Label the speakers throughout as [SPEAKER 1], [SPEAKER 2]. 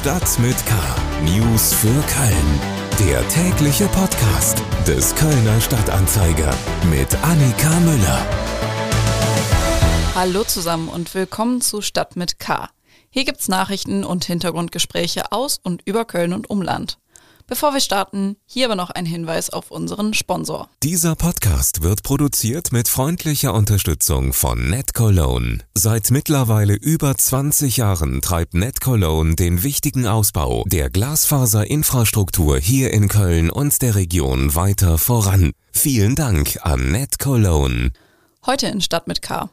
[SPEAKER 1] Stadt mit K. News für Köln. Der tägliche Podcast des Kölner Stadtanzeiger mit Annika Müller.
[SPEAKER 2] Hallo zusammen und willkommen zu Stadt mit K. Hier gibt's Nachrichten und Hintergrundgespräche aus und über Köln und Umland. Bevor wir starten, hier aber noch ein Hinweis auf unseren Sponsor.
[SPEAKER 1] Dieser Podcast wird produziert mit freundlicher Unterstützung von NetCologne. Seit mittlerweile über 20 Jahren treibt NetCologne den wichtigen Ausbau der Glasfaserinfrastruktur hier in Köln und der Region weiter voran. Vielen Dank an NetCologne.
[SPEAKER 2] Heute in Stadt mit K.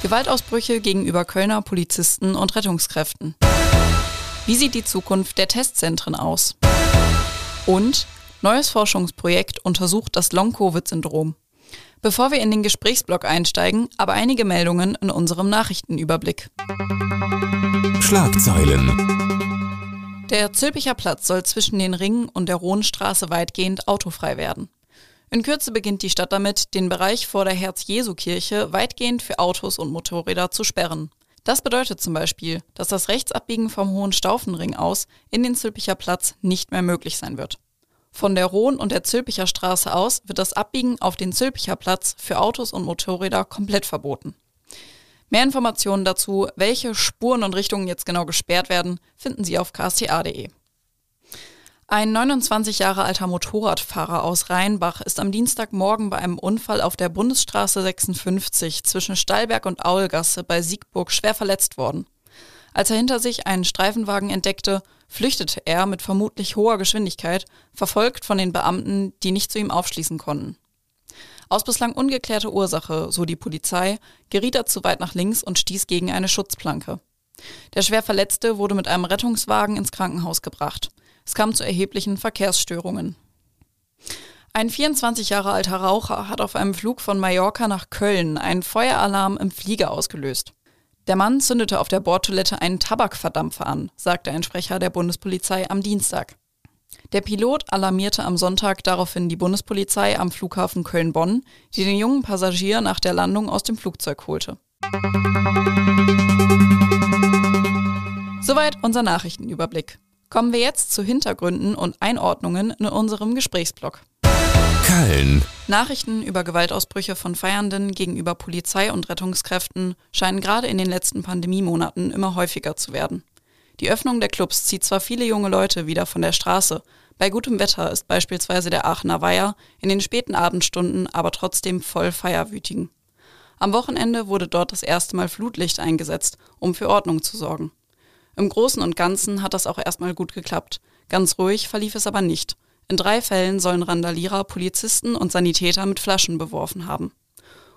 [SPEAKER 2] Gewaltausbrüche gegenüber Kölner Polizisten und Rettungskräften. Wie sieht die Zukunft der Testzentren aus? Und neues Forschungsprojekt untersucht das Long-Covid-Syndrom. Bevor wir in den Gesprächsblock einsteigen, aber einige Meldungen in unserem Nachrichtenüberblick.
[SPEAKER 1] Schlagzeilen.
[SPEAKER 2] Der Zülpicher Platz soll zwischen den Ringen und der Rohnstraße weitgehend autofrei werden. In Kürze beginnt die Stadt damit, den Bereich vor der Herz-Jesu-Kirche weitgehend für Autos und Motorräder zu sperren. Das bedeutet zum Beispiel, dass das Rechtsabbiegen vom Hohen Staufenring aus in den Zülpicher Platz nicht mehr möglich sein wird. Von der Rohn- und der Zülpicher Straße aus wird das Abbiegen auf den Zülpicher Platz für Autos und Motorräder komplett verboten. Mehr Informationen dazu, welche Spuren und Richtungen jetzt genau gesperrt werden, finden Sie auf ksta.de. Ein 29 Jahre alter Motorradfahrer aus Rheinbach ist am Dienstagmorgen bei einem Unfall auf der Bundesstraße 56 zwischen Stallberg und Aulgasse bei Siegburg schwer verletzt worden. Als er hinter sich einen Streifenwagen entdeckte, flüchtete er mit vermutlich hoher Geschwindigkeit, verfolgt von den Beamten, die nicht zu ihm aufschließen konnten. Aus bislang ungeklärter Ursache, so die Polizei, geriet er zu weit nach links und stieß gegen eine Schutzplanke. Der schwer Verletzte wurde mit einem Rettungswagen ins Krankenhaus gebracht. Es kam zu erheblichen Verkehrsstörungen. Ein 24 Jahre alter Raucher hat auf einem Flug von Mallorca nach Köln einen Feueralarm im Flieger ausgelöst. Der Mann zündete auf der Bordtoilette einen Tabakverdampfer an, sagte ein Sprecher der Bundespolizei am Dienstag. Der Pilot alarmierte am Sonntag daraufhin die Bundespolizei am Flughafen Köln-Bonn, die den jungen Passagier nach der Landung aus dem Flugzeug holte. Soweit unser Nachrichtenüberblick. Kommen wir jetzt zu Hintergründen und Einordnungen in unserem Gesprächsblock.
[SPEAKER 1] Köln.
[SPEAKER 2] Nachrichten über Gewaltausbrüche von Feiernden gegenüber Polizei und Rettungskräften scheinen gerade in den letzten Pandemiemonaten immer häufiger zu werden. Die Öffnung der Clubs zieht zwar viele junge Leute wieder von der Straße, bei gutem Wetter ist beispielsweise der Aachener Weiher in den späten Abendstunden aber trotzdem voll Feierwütigen. Am Wochenende wurde dort das erste Mal Flutlicht eingesetzt, um für Ordnung zu sorgen. Im Großen und Ganzen hat das auch erstmal gut geklappt. Ganz ruhig verlief es aber nicht. In drei Fällen sollen Randalierer Polizisten und Sanitäter mit Flaschen beworfen haben.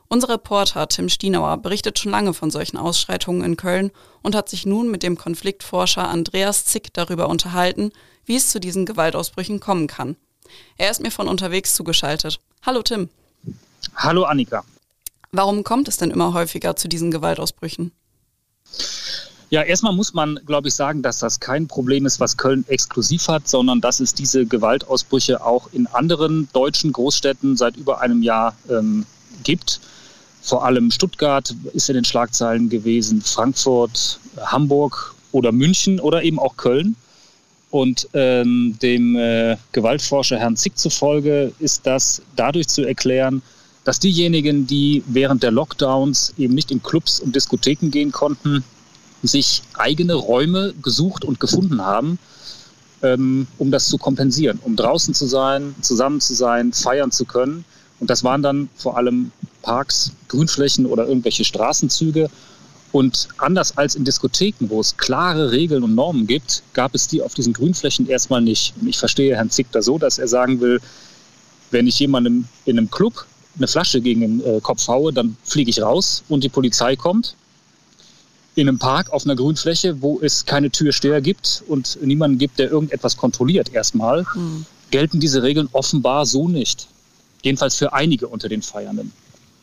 [SPEAKER 2] Unser Reporter Tim Stienauer berichtet schon lange von solchen Ausschreitungen in Köln und hat sich nun mit dem Konfliktforscher Andreas Zick darüber unterhalten, wie es zu diesen Gewaltausbrüchen kommen kann. Er ist mir von unterwegs zugeschaltet. Hallo Tim.
[SPEAKER 3] Hallo Annika.
[SPEAKER 2] Warum kommt es denn immer häufiger zu diesen Gewaltausbrüchen?
[SPEAKER 3] Ja, erstmal muss man, glaube ich, sagen, dass das kein Problem ist, was Köln exklusiv hat, sondern dass es diese Gewaltausbrüche auch in anderen deutschen Großstädten seit über einem Jahr ähm, gibt. Vor allem Stuttgart ist in den Schlagzeilen gewesen, Frankfurt, Hamburg oder München oder eben auch Köln. Und ähm, dem äh, Gewaltforscher Herrn Zick zufolge ist das dadurch zu erklären, dass diejenigen, die während der Lockdowns eben nicht in Clubs und Diskotheken gehen konnten, sich eigene Räume gesucht und gefunden haben, ähm, um das zu kompensieren, um draußen zu sein, zusammen zu sein, feiern zu können. Und das waren dann vor allem Parks, Grünflächen oder irgendwelche Straßenzüge. Und anders als in Diskotheken, wo es klare Regeln und Normen gibt, gab es die auf diesen Grünflächen erstmal nicht. Und ich verstehe Herrn Zick da so, dass er sagen will, wenn ich jemandem in einem Club eine Flasche gegen den äh, Kopf haue, dann fliege ich raus und die Polizei kommt in einem Park auf einer Grünfläche, wo es keine Türsteher gibt und niemanden gibt, der irgendetwas kontrolliert erstmal, mhm. gelten diese Regeln offenbar so nicht. Jedenfalls für einige unter den Feiernden.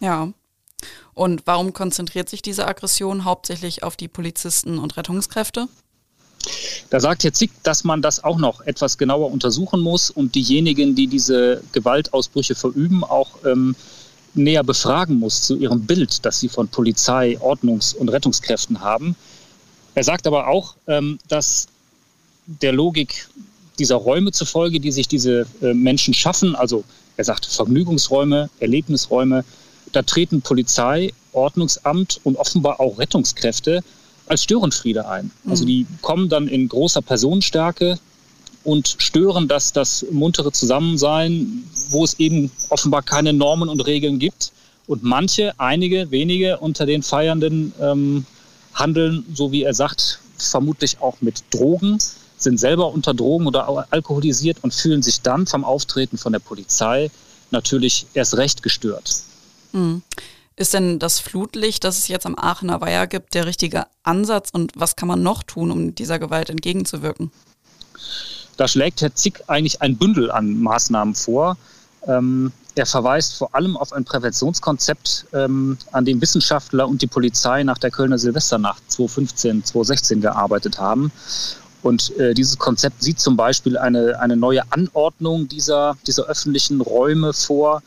[SPEAKER 2] Ja. Und warum konzentriert sich diese Aggression hauptsächlich auf die Polizisten und Rettungskräfte?
[SPEAKER 3] Da sagt Herr Zick, dass man das auch noch etwas genauer untersuchen muss und diejenigen, die diese Gewaltausbrüche verüben, auch ähm, näher befragen muss zu ihrem Bild, das sie von Polizei, Ordnungs- und Rettungskräften haben. Er sagt aber auch, ähm, dass der Logik dieser Räume zufolge, die sich diese äh, Menschen schaffen, also er sagt Vergnügungsräume, Erlebnisräume, da treten Polizei, Ordnungsamt und offenbar auch Rettungskräfte als Störenfriede ein. Also mhm. die kommen dann in großer Personenstärke und stören das, das muntere Zusammensein, wo es eben offenbar keine Normen und Regeln gibt. Und manche, einige, wenige unter den Feiernden ähm, handeln, so wie er sagt, vermutlich auch mit Drogen, sind selber unter Drogen oder alkoholisiert und fühlen sich dann vom Auftreten von der Polizei natürlich erst recht gestört.
[SPEAKER 2] Mhm. Ist denn das Flutlicht, das es jetzt am Aachener Weiher gibt, der richtige Ansatz und was kann man noch tun, um dieser Gewalt entgegenzuwirken?
[SPEAKER 3] Da schlägt Herr Zick eigentlich ein Bündel an Maßnahmen vor. Ähm, er verweist vor allem auf ein Präventionskonzept, ähm, an dem Wissenschaftler und die Polizei nach der Kölner Silvesternacht 2015, 2016 gearbeitet haben. Und äh, dieses Konzept sieht zum Beispiel eine, eine neue Anordnung dieser, dieser öffentlichen Räume vor,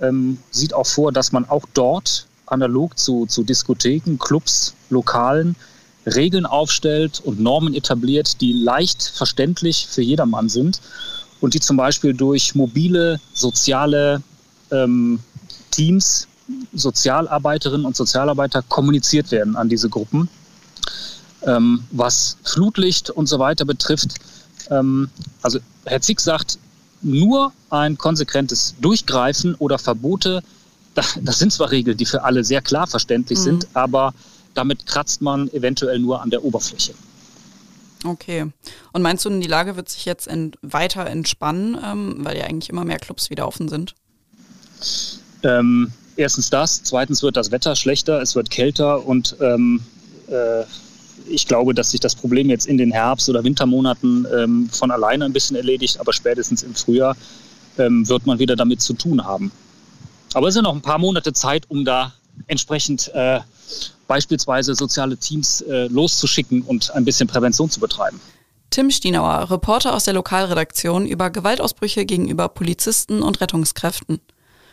[SPEAKER 3] ähm, sieht auch vor, dass man auch dort analog zu, zu Diskotheken, Clubs, Lokalen Regeln aufstellt und Normen etabliert, die leicht verständlich für jedermann sind und die zum Beispiel durch mobile soziale ähm, Teams, Sozialarbeiterinnen und Sozialarbeiter kommuniziert werden an diese Gruppen. Ähm, was Flutlicht und so weiter betrifft, ähm, also Herr Zick sagt, nur ein konsequentes Durchgreifen oder Verbote, das sind zwar Regeln, die für alle sehr klar verständlich mhm. sind, aber damit kratzt man eventuell nur an der Oberfläche.
[SPEAKER 2] Okay. Und meinst du, die Lage wird sich jetzt ent weiter entspannen, ähm, weil ja eigentlich immer mehr Clubs wieder offen sind?
[SPEAKER 3] Ähm, erstens das, zweitens wird das Wetter schlechter, es wird kälter und ähm, äh, ich glaube, dass sich das Problem jetzt in den Herbst- oder Wintermonaten ähm, von alleine ein bisschen erledigt, aber spätestens im Frühjahr ähm, wird man wieder damit zu tun haben. Aber es sind noch ein paar Monate Zeit, um da entsprechend äh, beispielsweise soziale Teams äh, loszuschicken und ein bisschen Prävention zu betreiben.
[SPEAKER 2] Tim Stienauer, Reporter aus der Lokalredaktion über Gewaltausbrüche gegenüber Polizisten und Rettungskräften.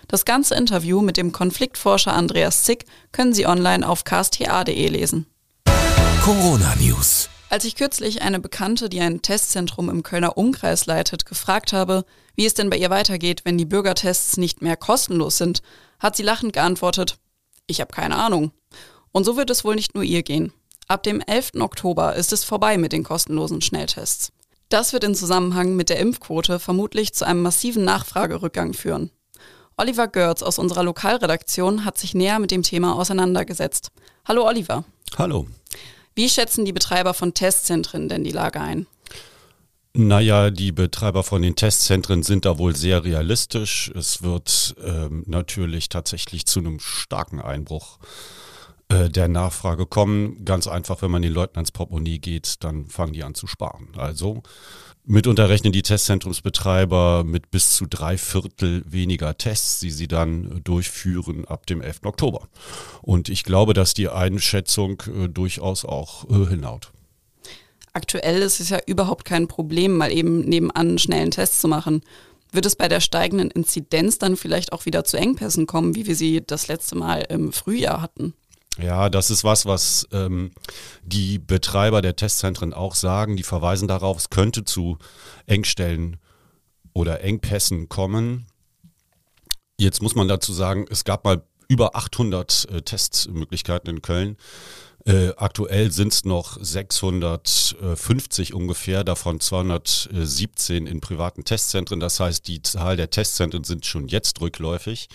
[SPEAKER 2] Das ganze Interview mit dem Konfliktforscher Andreas Zick können Sie online auf ksta.de lesen.
[SPEAKER 1] Corona News.
[SPEAKER 2] Als ich kürzlich eine Bekannte, die ein Testzentrum im Kölner Umkreis leitet, gefragt habe, wie es denn bei ihr weitergeht, wenn die Bürgertests nicht mehr kostenlos sind, hat sie lachend geantwortet, ich habe keine Ahnung. Und so wird es wohl nicht nur ihr gehen. Ab dem 11. Oktober ist es vorbei mit den kostenlosen Schnelltests. Das wird in Zusammenhang mit der Impfquote vermutlich zu einem massiven Nachfragerückgang führen. Oliver Görz aus unserer Lokalredaktion hat sich näher mit dem Thema auseinandergesetzt. Hallo Oliver.
[SPEAKER 4] Hallo.
[SPEAKER 2] Wie schätzen die Betreiber von Testzentren denn die Lage ein?
[SPEAKER 4] Naja, die Betreiber von den Testzentren sind da wohl sehr realistisch. Es wird ähm, natürlich tatsächlich zu einem starken Einbruch äh, der Nachfrage kommen. Ganz einfach, wenn man den Leuten ans Portemonnaie geht, dann fangen die an zu sparen. Also Mitunter rechnen die Testzentrumsbetreiber mit bis zu drei Viertel weniger Tests, die sie dann durchführen ab dem 11. Oktober. Und ich glaube, dass die Einschätzung äh, durchaus auch äh, hinhaut.
[SPEAKER 2] Aktuell ist es ja überhaupt kein Problem, mal eben nebenan einen schnellen Test zu machen. Wird es bei der steigenden Inzidenz dann vielleicht auch wieder zu Engpässen kommen, wie wir sie das letzte Mal im Frühjahr hatten?
[SPEAKER 4] Ja, das ist was, was ähm, die Betreiber der Testzentren auch sagen. Die verweisen darauf, es könnte zu Engstellen oder Engpässen kommen. Jetzt muss man dazu sagen, es gab mal über 800 äh, Testmöglichkeiten in Köln. Äh, aktuell sind es noch 650 ungefähr, davon 217 in privaten Testzentren. Das heißt, die Zahl der Testzentren sind schon jetzt rückläufig.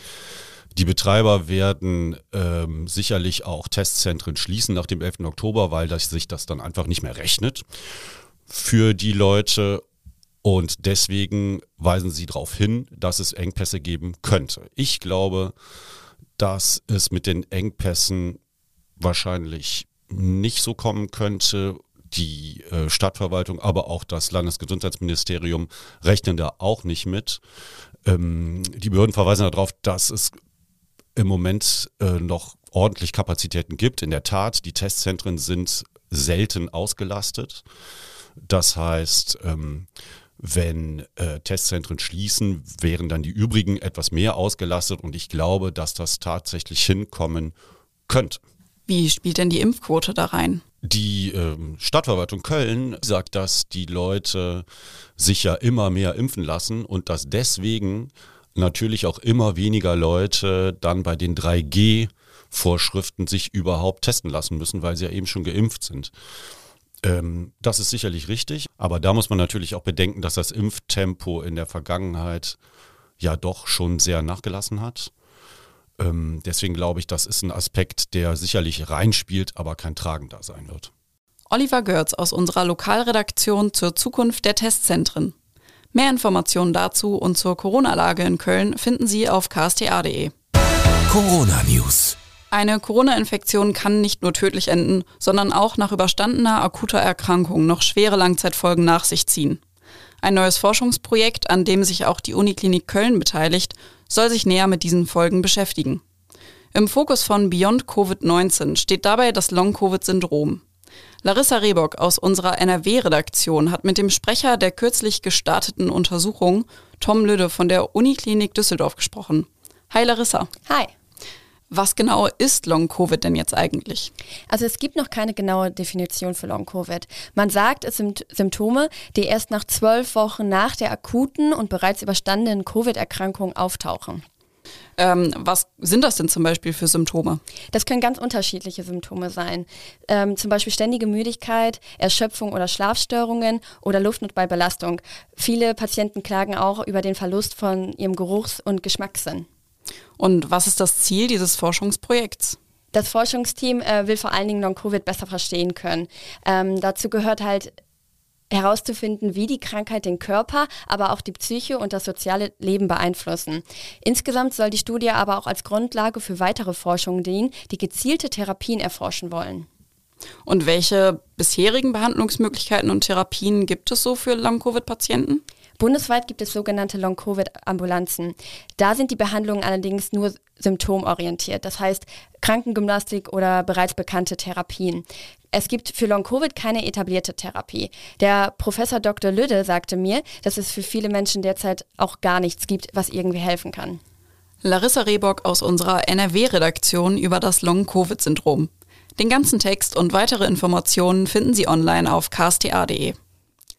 [SPEAKER 4] Die Betreiber werden ähm, sicherlich auch Testzentren schließen nach dem 11. Oktober, weil das, sich das dann einfach nicht mehr rechnet für die Leute. Und deswegen weisen sie darauf hin, dass es Engpässe geben könnte. Ich glaube, dass es mit den Engpässen wahrscheinlich nicht so kommen könnte. Die äh, Stadtverwaltung, aber auch das Landesgesundheitsministerium rechnen da auch nicht mit. Ähm, die Behörden verweisen darauf, dass es im Moment äh, noch ordentlich Kapazitäten gibt. In der Tat, die Testzentren sind selten ausgelastet. Das heißt, ähm, wenn äh, Testzentren schließen, wären dann die übrigen etwas mehr ausgelastet und ich glaube, dass das tatsächlich hinkommen könnte.
[SPEAKER 2] Wie spielt denn die Impfquote da rein?
[SPEAKER 4] Die ähm, Stadtverwaltung Köln sagt, dass die Leute sich ja immer mehr impfen lassen und dass deswegen natürlich auch immer weniger Leute dann bei den 3G-Vorschriften sich überhaupt testen lassen müssen, weil sie ja eben schon geimpft sind. Ähm, das ist sicherlich richtig, aber da muss man natürlich auch bedenken, dass das Impftempo in der Vergangenheit ja doch schon sehr nachgelassen hat. Ähm, deswegen glaube ich, das ist ein Aspekt, der sicherlich reinspielt, aber kein tragender sein wird.
[SPEAKER 2] Oliver Görz aus unserer Lokalredaktion zur Zukunft der Testzentren. Mehr Informationen dazu und zur Corona-Lage in Köln finden Sie auf ksta.de.
[SPEAKER 1] Corona News.
[SPEAKER 2] Eine Corona-Infektion kann nicht nur tödlich enden, sondern auch nach überstandener akuter Erkrankung noch schwere Langzeitfolgen nach sich ziehen. Ein neues Forschungsprojekt, an dem sich auch die Uniklinik Köln beteiligt, soll sich näher mit diesen Folgen beschäftigen. Im Fokus von Beyond Covid-19 steht dabei das Long-Covid-Syndrom. Larissa Rehbock aus unserer NRW-Redaktion hat mit dem Sprecher der kürzlich gestarteten Untersuchung, Tom Lüde von der Uniklinik Düsseldorf, gesprochen. Hi Larissa.
[SPEAKER 5] Hi.
[SPEAKER 2] Was genau ist Long-Covid denn jetzt eigentlich?
[SPEAKER 5] Also es gibt noch keine genaue Definition für Long-Covid. Man sagt, es sind Symptome, die erst nach zwölf Wochen nach der akuten und bereits überstandenen Covid-Erkrankung auftauchen.
[SPEAKER 2] Ähm, was sind das denn zum Beispiel für Symptome?
[SPEAKER 5] Das können ganz unterschiedliche Symptome sein. Ähm, zum Beispiel ständige Müdigkeit, Erschöpfung oder Schlafstörungen oder Luftnot bei Belastung. Viele Patienten klagen auch über den Verlust von ihrem Geruchs- und Geschmackssinn.
[SPEAKER 2] Und was ist das Ziel dieses Forschungsprojekts?
[SPEAKER 5] Das Forschungsteam äh, will vor allen Dingen Long-Covid besser verstehen können. Ähm, dazu gehört halt herauszufinden, wie die Krankheit den Körper, aber auch die Psyche und das soziale Leben beeinflussen. Insgesamt soll die Studie aber auch als Grundlage für weitere Forschungen dienen, die gezielte Therapien erforschen wollen.
[SPEAKER 2] Und welche bisherigen Behandlungsmöglichkeiten und Therapien gibt es so für Long-Covid-Patienten?
[SPEAKER 5] Bundesweit gibt es sogenannte Long-Covid-Ambulanzen. Da sind die Behandlungen allerdings nur symptomorientiert, das heißt Krankengymnastik oder bereits bekannte Therapien. Es gibt für Long-Covid keine etablierte Therapie. Der Professor Dr. Lüde sagte mir, dass es für viele Menschen derzeit auch gar nichts gibt, was irgendwie helfen kann.
[SPEAKER 2] Larissa Rehbock aus unserer NRW-Redaktion über das Long-Covid-Syndrom. Den ganzen Text und weitere Informationen finden Sie online auf ksta.de.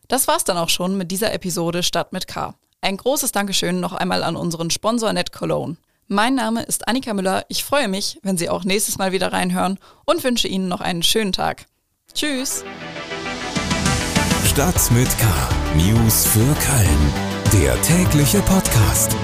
[SPEAKER 2] Das war's dann auch schon mit dieser Episode Stadt mit K. Ein großes Dankeschön noch einmal an unseren Sponsor Net Cologne. Mein Name ist Annika Müller. Ich freue mich, wenn Sie auch nächstes Mal wieder reinhören und wünsche Ihnen noch einen schönen Tag. Tschüss.
[SPEAKER 1] Stadt mit K. News für Köln. Der tägliche Podcast.